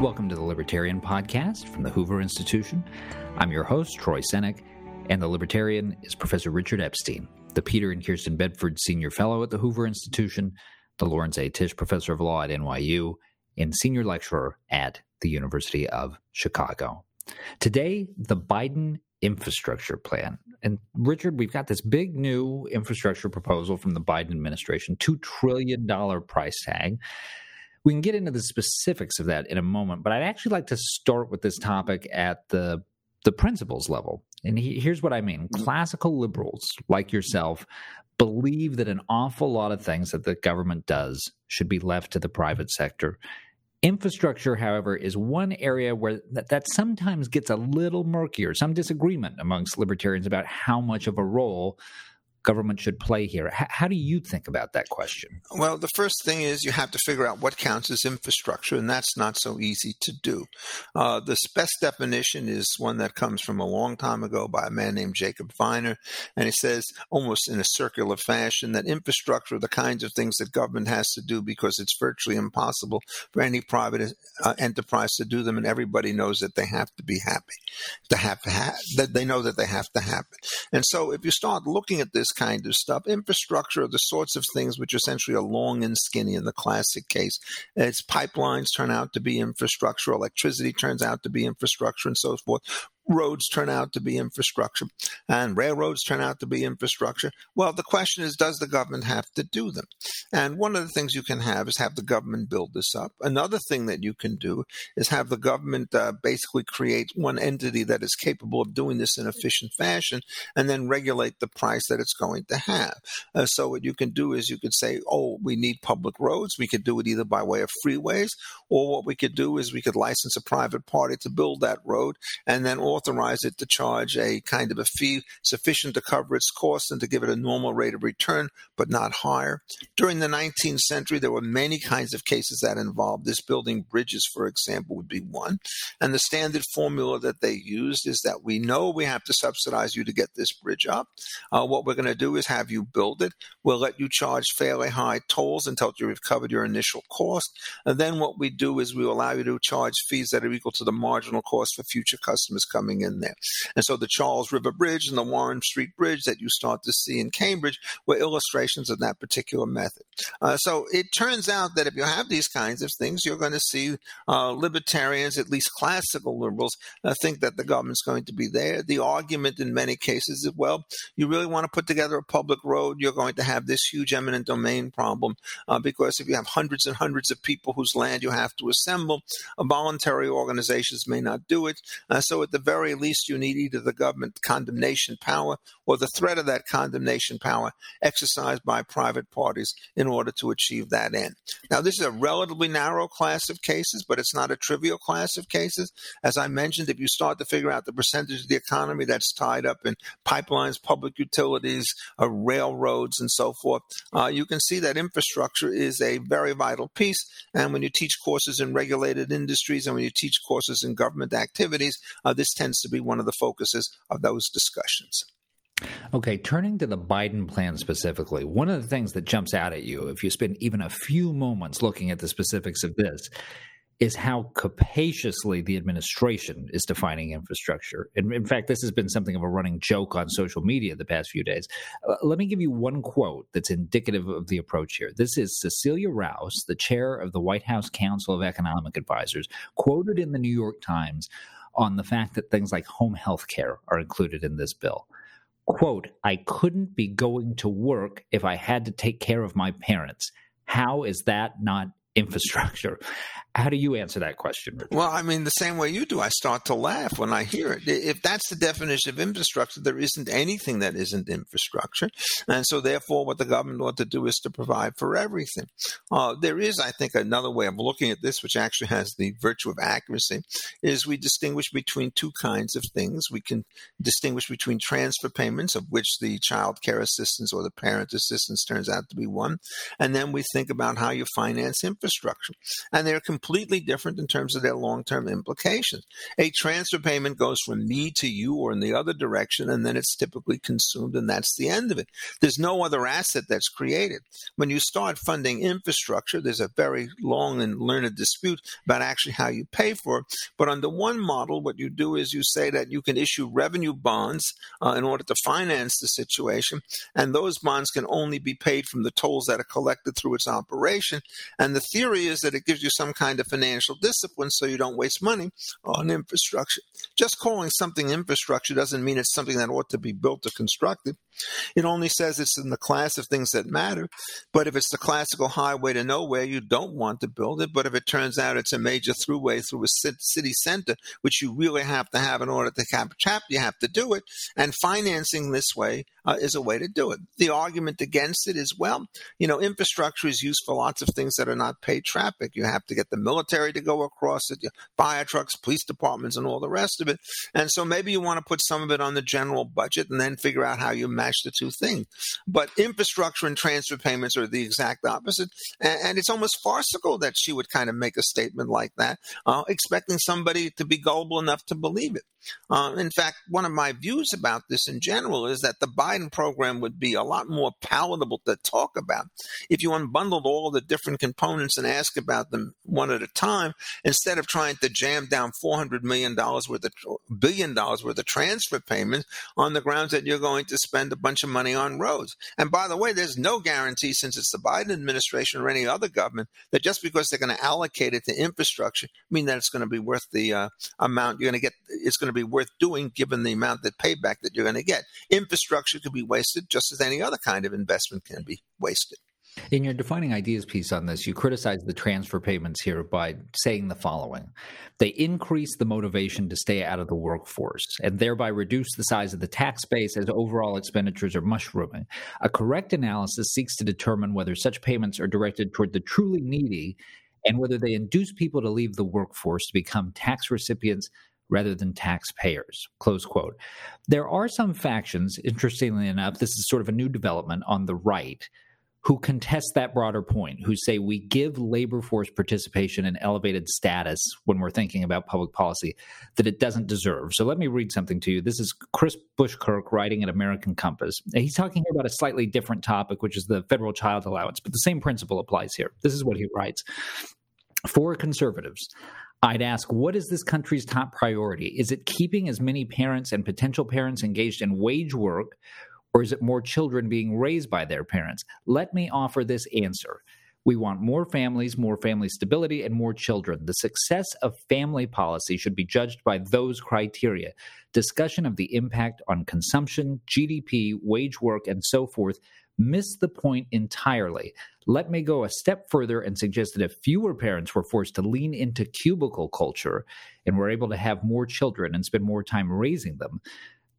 Welcome to the Libertarian Podcast from the Hoover Institution. I'm your host, Troy Senik, and the Libertarian is Professor Richard Epstein, the Peter and Kirsten Bedford Senior Fellow at the Hoover Institution, the Lawrence A. Tisch Professor of Law at NYU, and Senior Lecturer at the University of Chicago. Today, the Biden infrastructure plan. And Richard, we've got this big new infrastructure proposal from the Biden administration, $2 trillion price tag. We can get into the specifics of that in a moment, but I'd actually like to start with this topic at the the principles level. And he, here's what I mean. Mm-hmm. Classical liberals like yourself believe that an awful lot of things that the government does should be left to the private sector Infrastructure, however, is one area where that, that, sometimes gets a little murkier, some disagreement amongst libertarians about how much of a role government should play here. H- how do you think about that question? Well, the first thing is you have to figure out what counts as infrastructure, and that's not so easy to do. Uh, the best definition is one that comes from a long time ago by a man named Jacob Viner, and he says, almost in a circular fashion, that infrastructure are the kinds of things that government has to do because it's virtually impossible for any private uh, enterprise to do them, and everybody knows that they have to be happy, to have to have, that they know that they have to happen. And so, if you start looking at this this kind of stuff. Infrastructure the sorts of things which essentially are long and skinny in the classic case. Its pipelines turn out to be infrastructure, electricity turns out to be infrastructure, and so forth roads turn out to be infrastructure and railroads turn out to be infrastructure. Well, the question is, does the government have to do them? And one of the things you can have is have the government build this up. Another thing that you can do is have the government uh, basically create one entity that is capable of doing this in efficient fashion and then regulate the price that it's going to have. Uh, so what you can do is you could say, oh, we need public roads. We could do it either by way of freeways or what we could do is we could license a private party to build that road and then also authorize it to charge a kind of a fee sufficient to cover its costs and to give it a normal rate of return, but not higher. During the 19th century, there were many kinds of cases that involved this. Building bridges, for example, would be one. And the standard formula that they used is that we know we have to subsidize you to get this bridge up. Uh, what we're going to do is have you build it. We'll let you charge fairly high tolls until you've covered your initial cost. And then what we do is we allow you to charge fees that are equal to the marginal cost for future customers coming coming in there. And so the Charles River Bridge and the Warren Street Bridge that you start to see in Cambridge were illustrations of that particular method. Uh, so it turns out that if you have these kinds of things, you're going to see uh, libertarians, at least classical liberals, uh, think that the government's going to be there. The argument in many cases is, well, you really want to put together a public road, you're going to have this huge eminent domain problem uh, because if you have hundreds and hundreds of people whose land you have to assemble, voluntary organizations may not do it. Uh, so at the very least, you need either the government condemnation power or the threat of that condemnation power exercised by private parties in order to achieve that end. Now, this is a relatively narrow class of cases, but it's not a trivial class of cases. As I mentioned, if you start to figure out the percentage of the economy that's tied up in pipelines, public utilities, uh, railroads, and so forth, uh, you can see that infrastructure is a very vital piece. And when you teach courses in regulated industries and when you teach courses in government activities, uh, this tends to be one of the focuses of those discussions. Okay, turning to the Biden plan specifically, one of the things that jumps out at you, if you spend even a few moments looking at the specifics of this, is how capaciously the administration is defining infrastructure. And in fact, this has been something of a running joke on social media the past few days. Uh, let me give you one quote that's indicative of the approach here. This is Cecilia Rouse, the chair of the White House Council of Economic Advisors, quoted in the New York Times on the fact that things like home health care are included in this bill. Quote, I couldn't be going to work if I had to take care of my parents. How is that not infrastructure? How do you answer that question? Richard? Well, I mean, the same way you do. I start to laugh when I hear it. If that's the definition of infrastructure, there isn't anything that isn't infrastructure. And so, therefore, what the government ought to do is to provide for everything. Uh, there is, I think, another way of looking at this, which actually has the virtue of accuracy, is we distinguish between two kinds of things. We can distinguish between transfer payments, of which the child care assistance or the parent assistance turns out to be one. And then we think about how you finance infrastructure. And they're completely different in terms of their long term implications. A transfer payment goes from me to you or in the other direction, and then it's typically consumed, and that's the end of it. There's no other asset that's created. When you start funding infrastructure, there's a very long and learned dispute about actually how you pay for it. But under one model, what you do is you say that you can issue revenue bonds uh, in order to finance the situation, and those bonds can only be paid from the tolls that are collected through its operation. And the theory is that it gives you some kind of financial discipline so you don't waste money on infrastructure. Just calling something infrastructure doesn't mean it's something that ought to be built or constructed. It only says it's in the class of things that matter. But if it's the classical highway to nowhere, you don't want to build it. But if it turns out it's a major throughway through a city center, which you really have to have in order to cap you have to do it. And financing this way uh, is a way to do it. The argument against it is, well, you know, infrastructure is used for lots of things that are not paid traffic. You have to get the military to go across it, fire trucks, police departments, and all the rest of it. And so maybe you want to put some of it on the general budget and then figure out how you match the two things. But infrastructure and transfer payments are the exact opposite. And, and it's almost farcical that she would kind of make a statement like that, uh, expecting somebody to be gullible enough to believe it. Uh, in fact, one of my views about this in general is that the Biden program would be a lot more palatable to talk about if you unbundled all the different components and ask about them one at a time instead of trying to jam down $400 million worth of billion dollars worth of transfer payments on the grounds that you're going to spend a bunch of money on roads. And by the way, there's no guarantee since it's the Biden administration or any other government that just because they're going to allocate it to infrastructure, mean that it's going to be worth the uh, amount you're going to get. It's going to be worth doing given the amount that payback that you're going to get. Infrastructure could be wasted just as any other kind of investment can be wasted. In your defining ideas piece on this, you criticize the transfer payments here by saying the following They increase the motivation to stay out of the workforce and thereby reduce the size of the tax base as overall expenditures are mushrooming. A correct analysis seeks to determine whether such payments are directed toward the truly needy and whether they induce people to leave the workforce to become tax recipients rather than taxpayers. Close quote. There are some factions, interestingly enough, this is sort of a new development on the right, who contest that broader point, who say we give labor force participation an elevated status when we're thinking about public policy that it doesn't deserve. So let me read something to you. This is Chris Buskirk writing at American Compass. He's talking about a slightly different topic, which is the federal child allowance, but the same principle applies here. This is what he writes. For conservatives, I'd ask, what is this country's top priority? Is it keeping as many parents and potential parents engaged in wage work, or is it more children being raised by their parents? Let me offer this answer. We want more families, more family stability, and more children. The success of family policy should be judged by those criteria. Discussion of the impact on consumption, GDP, wage work, and so forth miss the point entirely. Let me go a step further and suggest that if fewer parents were forced to lean into cubicle culture and were able to have more children and spend more time raising them,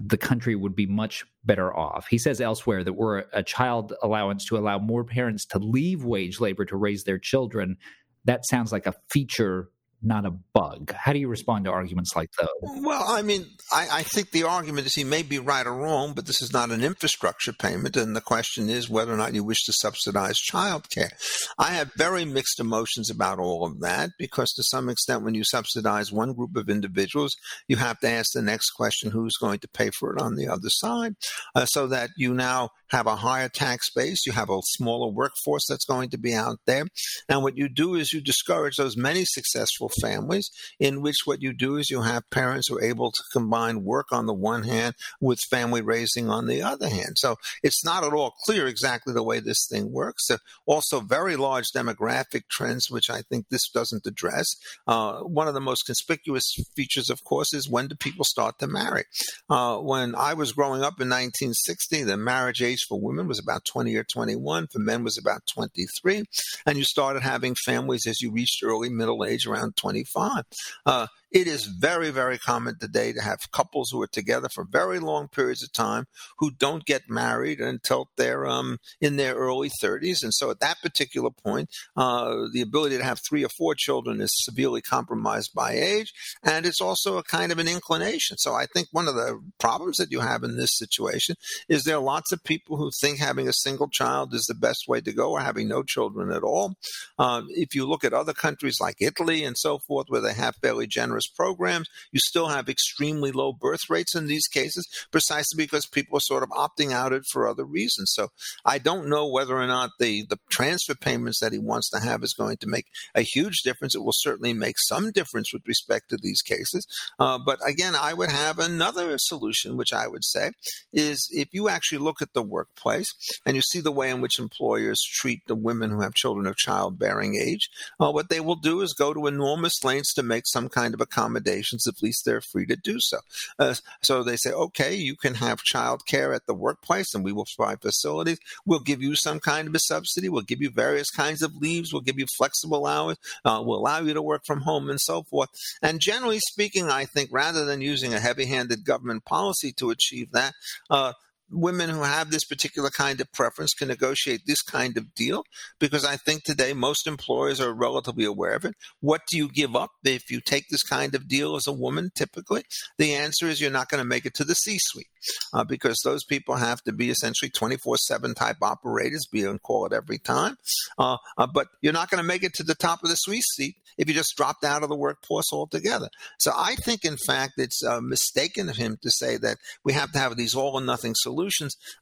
the country would be much better off. He says elsewhere that we're a child allowance to allow more parents to leave wage labor to raise their children. That sounds like a feature not a bug. How do you respond to arguments like those? Well, I mean, I, I, think the argument is he may be right or wrong, but this is not an infrastructure payment, and the question is whether or not you wish to subsidize childcare. I have very mixed emotions about all of that because, to some extent, when you subsidize one group of individuals, you have to ask the next question who's going to pay for it on the other side, uh, so that you now have a higher tax base, you have a smaller workforce that's going to be out there. And what you do is you discourage those many successful families in which what you do is you have parents who are able to combine work on the one hand with family raising on the other hand. So it's not at all clear exactly the way this thing works. There also very large demographic trends, which I think this doesn't address. Uh, one of the most conspicuous features, of course, is when do people start to marry? Uh, when I was growing up in 1960, the marriage age for women was about 20 or 21, for men was about 23, and you started having families as you reached early middle age around 25. Uh, It is very, very common today to have couples who are together for very long periods of time who don't get married until they're um, in their early 30s. And so at that particular point, uh, the ability to have three or four children is severely compromised by age. And it's also a kind of an inclination. So I think one of the problems that you have in this situation is there are lots of people who think having a single child is the best way to go or having no children at all. Um, if you look at other countries like Italy and so forth, where they have fairly generous programs, you still have extremely low birth rates in these cases, precisely because people are sort of opting out it for other reasons. So I don't know whether or not the, the transfer payments that he wants to have is going to make a huge difference. It will certainly make some difference with respect to these cases. Uh, but again, I would have another solution, which I would say is if you actually look at the workplace and you see the way in which employers treat the women who have children of childbearing age, uh, what they will do is go to enormous lengths to make some kind of accommodations. At least they're free to do so. Uh, so they say, okay, you can have child care at the workplace and we will provide facilities. We'll give you some kind of a subsidy. We'll give you various kinds of leaves. We'll give you flexible hours. Uh, we'll allow you to work from home and so forth. And generally speaking, I think rather than using a heavy handed government policy to achieve that, uh, women who have this particular kind of preference can negotiate this kind of deal because I think today most employers are relatively aware of it. What do you give up if you take this kind of deal as a woman typically? The answer is you're not going to make it to the C suite uh, because those people have to be essentially 24 7 type operators, be on call at every time. Uh, uh, but you're not going to make it to the top of the suite seat if you just dropped out of the workforce altogether. So I think, in fact, it's uh, mistaken of him to say that we have to have these all or nothing solutions.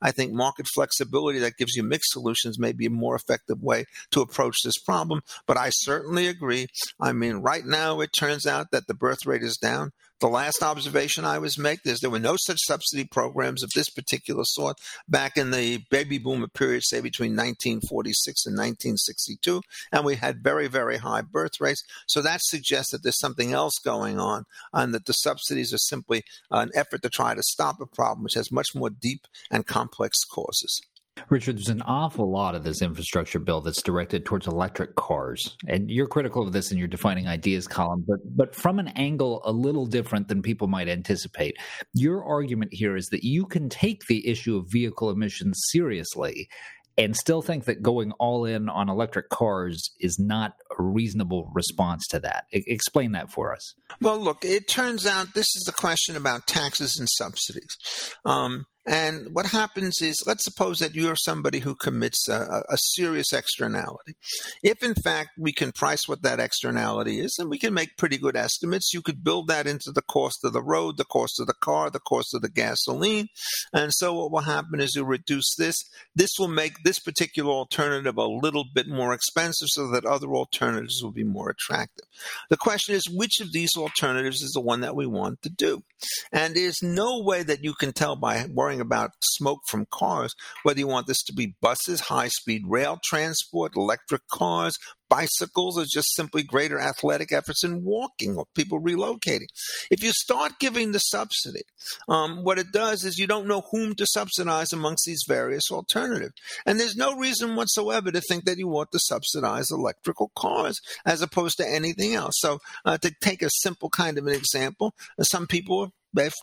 I think market flexibility that gives you mixed solutions may be a more effective way to approach this problem. But I certainly agree. I mean, right now it turns out that the birth rate is down. The last observation I was making is there were no such subsidy programs of this particular sort back in the baby boomer period, say between 1946 and 1962, and we had very, very high birth rates. So that suggests that there's something else going on, and that the subsidies are simply an effort to try to stop a problem which has much more deep and complex causes. Richard, there's an awful lot of this infrastructure bill that's directed towards electric cars. And you're critical of this in your defining ideas column, but but from an angle a little different than people might anticipate. Your argument here is that you can take the issue of vehicle emissions seriously and still think that going all in on electric cars is not reasonable response to that. I- explain that for us. Well, look, it turns out this is the question about taxes and subsidies. Um, and what happens is, let's suppose that you're somebody who commits a, a, serious externality. If in fact we can price what that externality is, and we can make pretty good estimates, you could build that into the cost of the road, the cost of the car, the cost of the gasoline. And so what will happen is you reduce this. This will make this particular alternative a little bit more expensive so that other alternatives will be more attractive. The question is, which of these alternatives is the one that we want to do? And there's no way that you can tell by worrying about smoke from cars, whether you want this to be buses, high speed rail transport, electric cars, bicycles, or just simply greater athletic efforts in walking or people relocating. If you start giving the subsidy, um, what it does is you don't know whom to subsidize amongst these various alternatives. And there's no reason whatsoever to think that you ought to subsidize electrical cars as opposed to anything else. So, uh, to take a simple kind of an example, some people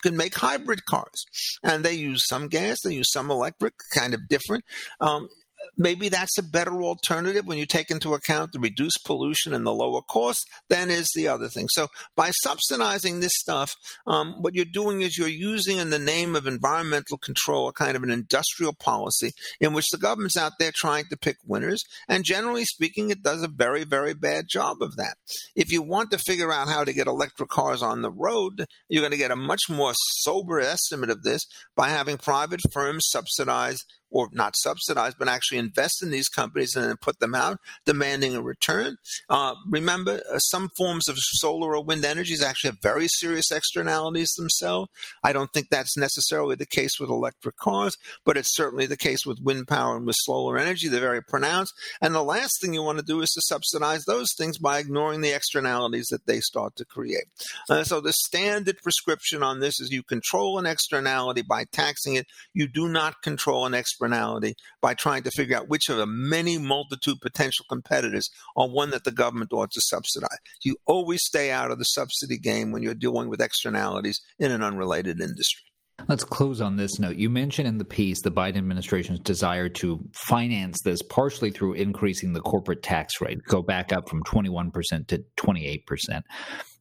can make hybrid cars, and they use some gas, they use some electric, kind of different. Um, maybe that's a better alternative when you take into account the reduced pollution and the lower cost than is the other thing. So by subsidizing this stuff, um, what you're doing is you're using in the name of environmental control a kind of an industrial policy in which the government's out there trying to pick winners. And generally speaking, it does a very, very bad job of that. If you want to figure out how to get electric cars on the road, you're going to get a much more sober estimate of this by having private firms subsidize or not subsidize, but actually invest in these companies and then put them out, demanding a return. Uh, remember, uh, some forms of solar or wind energy actually have very serious externalities themselves. I don't think that's necessarily the case with electric cars, but it's certainly the case with wind power and with solar energy. They're very pronounced. And the last thing you want to do is to subsidize those things by ignoring the externalities that they start to create. Uh, so the standard prescription on this is you control an externality by taxing it. You do not control an externality externality by trying to figure out which of the many multitude potential competitors are one that the government ought to subsidize. You always stay out of the subsidy game when you're dealing with externalities in an unrelated industry. Let's close on this note. You mentioned in the piece the Biden administration's desire to finance this partially through increasing the corporate tax rate, go back up from 21% to 28%.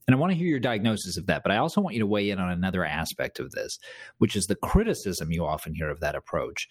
And I want to hear your diagnosis of that, but I also want you to weigh in on another aspect of this, which is the criticism you often hear of that approach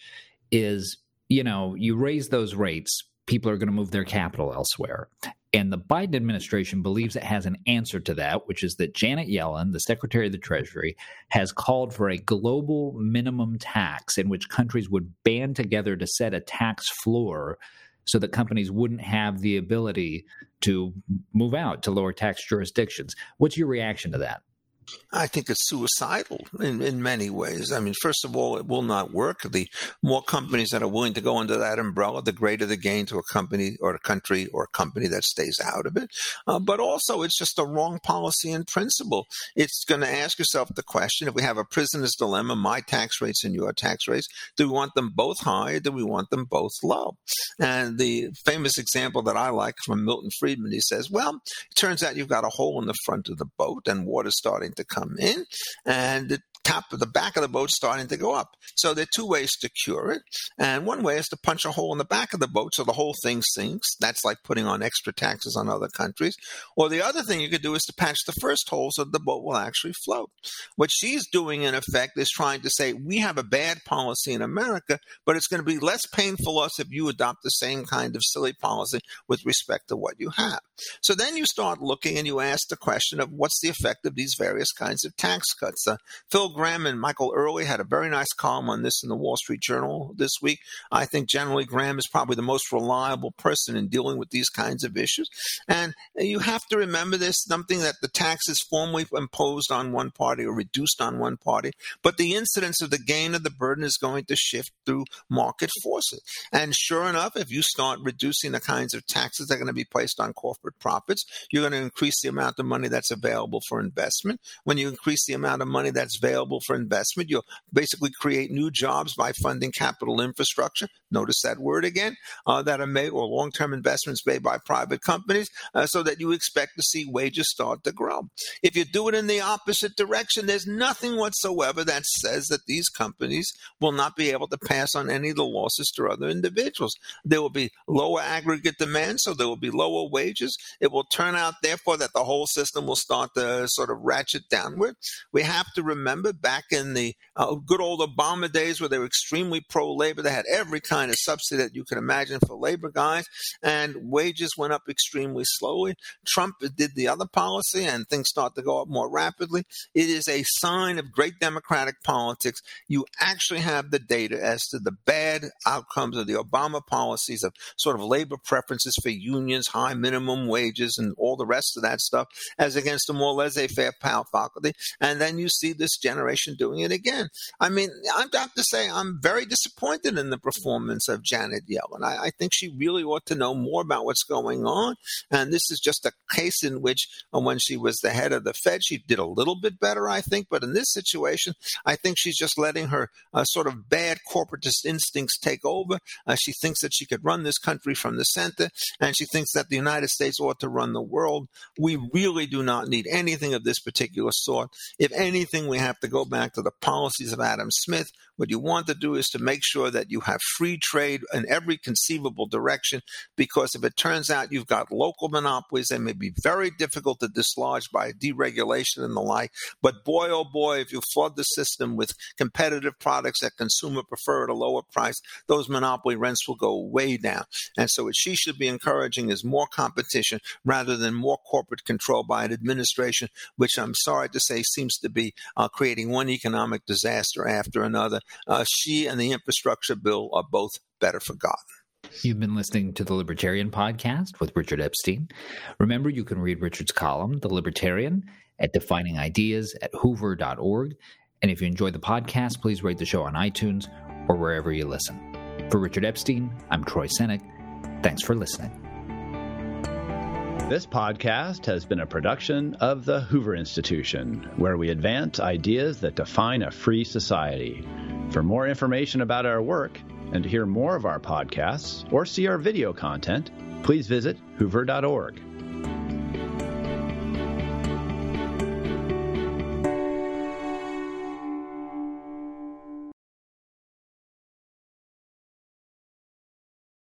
is, you know, you raise those rates, people are going to move their capital elsewhere. And the Biden administration believes it has an answer to that, which is that Janet Yellen, the Secretary of the Treasury, has called for a global minimum tax in which countries would band together to set a tax floor so that companies wouldn't have the ability to move out to lower tax jurisdictions. What's your reaction to that? I think it's suicidal in, in many ways. I mean, first of all, it will not work. The more companies that are willing to go under that umbrella, the greater the gain to a company or a country or a company that stays out of it. Uh, but also, it's just a wrong policy in principle. It's going to ask yourself the question if we have a prisoner's dilemma, my tax rates and your tax rates, do we want them both high or do we want them both low? And the famous example that I like from Milton Friedman, he says, well, it turns out you've got a hole in the front of the boat and water's starting to come in, and top of the back of the boat starting to go up. So there are two ways to cure it. And one way is to punch a hole in the back of the boat so the whole thing sinks. That's like putting on extra taxes on other countries. Or the other thing you could do is to patch the first hole so the boat will actually float. What she's doing, in effect, is trying to say, we have a bad policy in America, but it's going to be less painful for us if you adopt the same kind of silly policy with respect to what you have. So then you start looking and you ask the question of what's the effect of these various kinds of tax cuts. Uh, Phil Gramm and Michael Early had a very nice column on this in the Wall Street Journal this week. I think generally Gramm is probably the most reliable person in dealing with these kinds of issues. And you have to remember this something that the tax is formally imposed on one party or reduced on one party, but the incidence of the gain of the burden is going to shift through market forces. And sure enough, if you start reducing the kinds of taxes that are going to be placed on corporate profits, you're going to increase the amount of money that's available for investment. When you increase the amount of money that's available for investment, you'll basically create new jobs by funding capital infrastructure. Notice that word again, uh, that are made or long term investments made by private companies uh, so that you expect to see wages start to grow. If you do it in the opposite direction, there's nothing whatsoever that says that these companies will not be able to pass on any of the losses to other individuals. There will be lower aggregate demand, so there will be lower wages. It will turn out, therefore, that the whole system will start to sort of ratchet downward. We have to remember back in the uh, good old Obama days where they were extremely pro labor, they had every kind of subsidy that you can imagine for labor guys, and wages went up extremely slowly. Trump did the other policy, and things start to go up more rapidly. It is a sign of great democratic politics. You actually have the data as to the bad outcomes of the Obama policies of sort of labor preferences for unions, high minimum wages, and all the rest of that stuff, as against a more laissez faire faculty. And then you see this generation doing it again. I mean, I have got to say, I'm very disappointed in the performance of Janet Yellen. I, I think she really ought to know more about what's going on. And this is just a case in which, uh, when she was the head of the Fed, she did a little bit better, I think. But in this situation, I think she's just letting her uh, sort of bad corporatist instincts take over. Uh, she thinks that she could run this country from the center, and she thinks that the United States ought to run the world. We really do not need anything of this particular sort. If anything, we have to go back to the policies of Adam Smith, what you want to do is to make sure that you have free trade in every conceivable direction, because if it turns out you've got local monopolies, they may be very difficult to dislodge by deregulation and the like. But boy, oh boy, if you flood the system with competitive products that consumer prefer at a lower price, those monopoly rents will go way down. And so what she should be encouraging is more competition rather than more corporate control by an administration, which I'm sorry to say seems to be uh, creating one economic disaster after another uh, she and the infrastructure bill are both better forgotten. You've been listening to the Libertarian Podcast with Richard Epstein. Remember, you can read Richard's column, The Libertarian, at Defining Ideas at hoover.org. And if you enjoy the podcast, please rate the show on iTunes or wherever you listen. For Richard Epstein, I'm Troy Senik. Thanks for listening. This podcast has been a production of the Hoover Institution, where we advance ideas that define a free society. For more information about our work, And to hear more of our podcasts or see our video content, please visit hoover.org.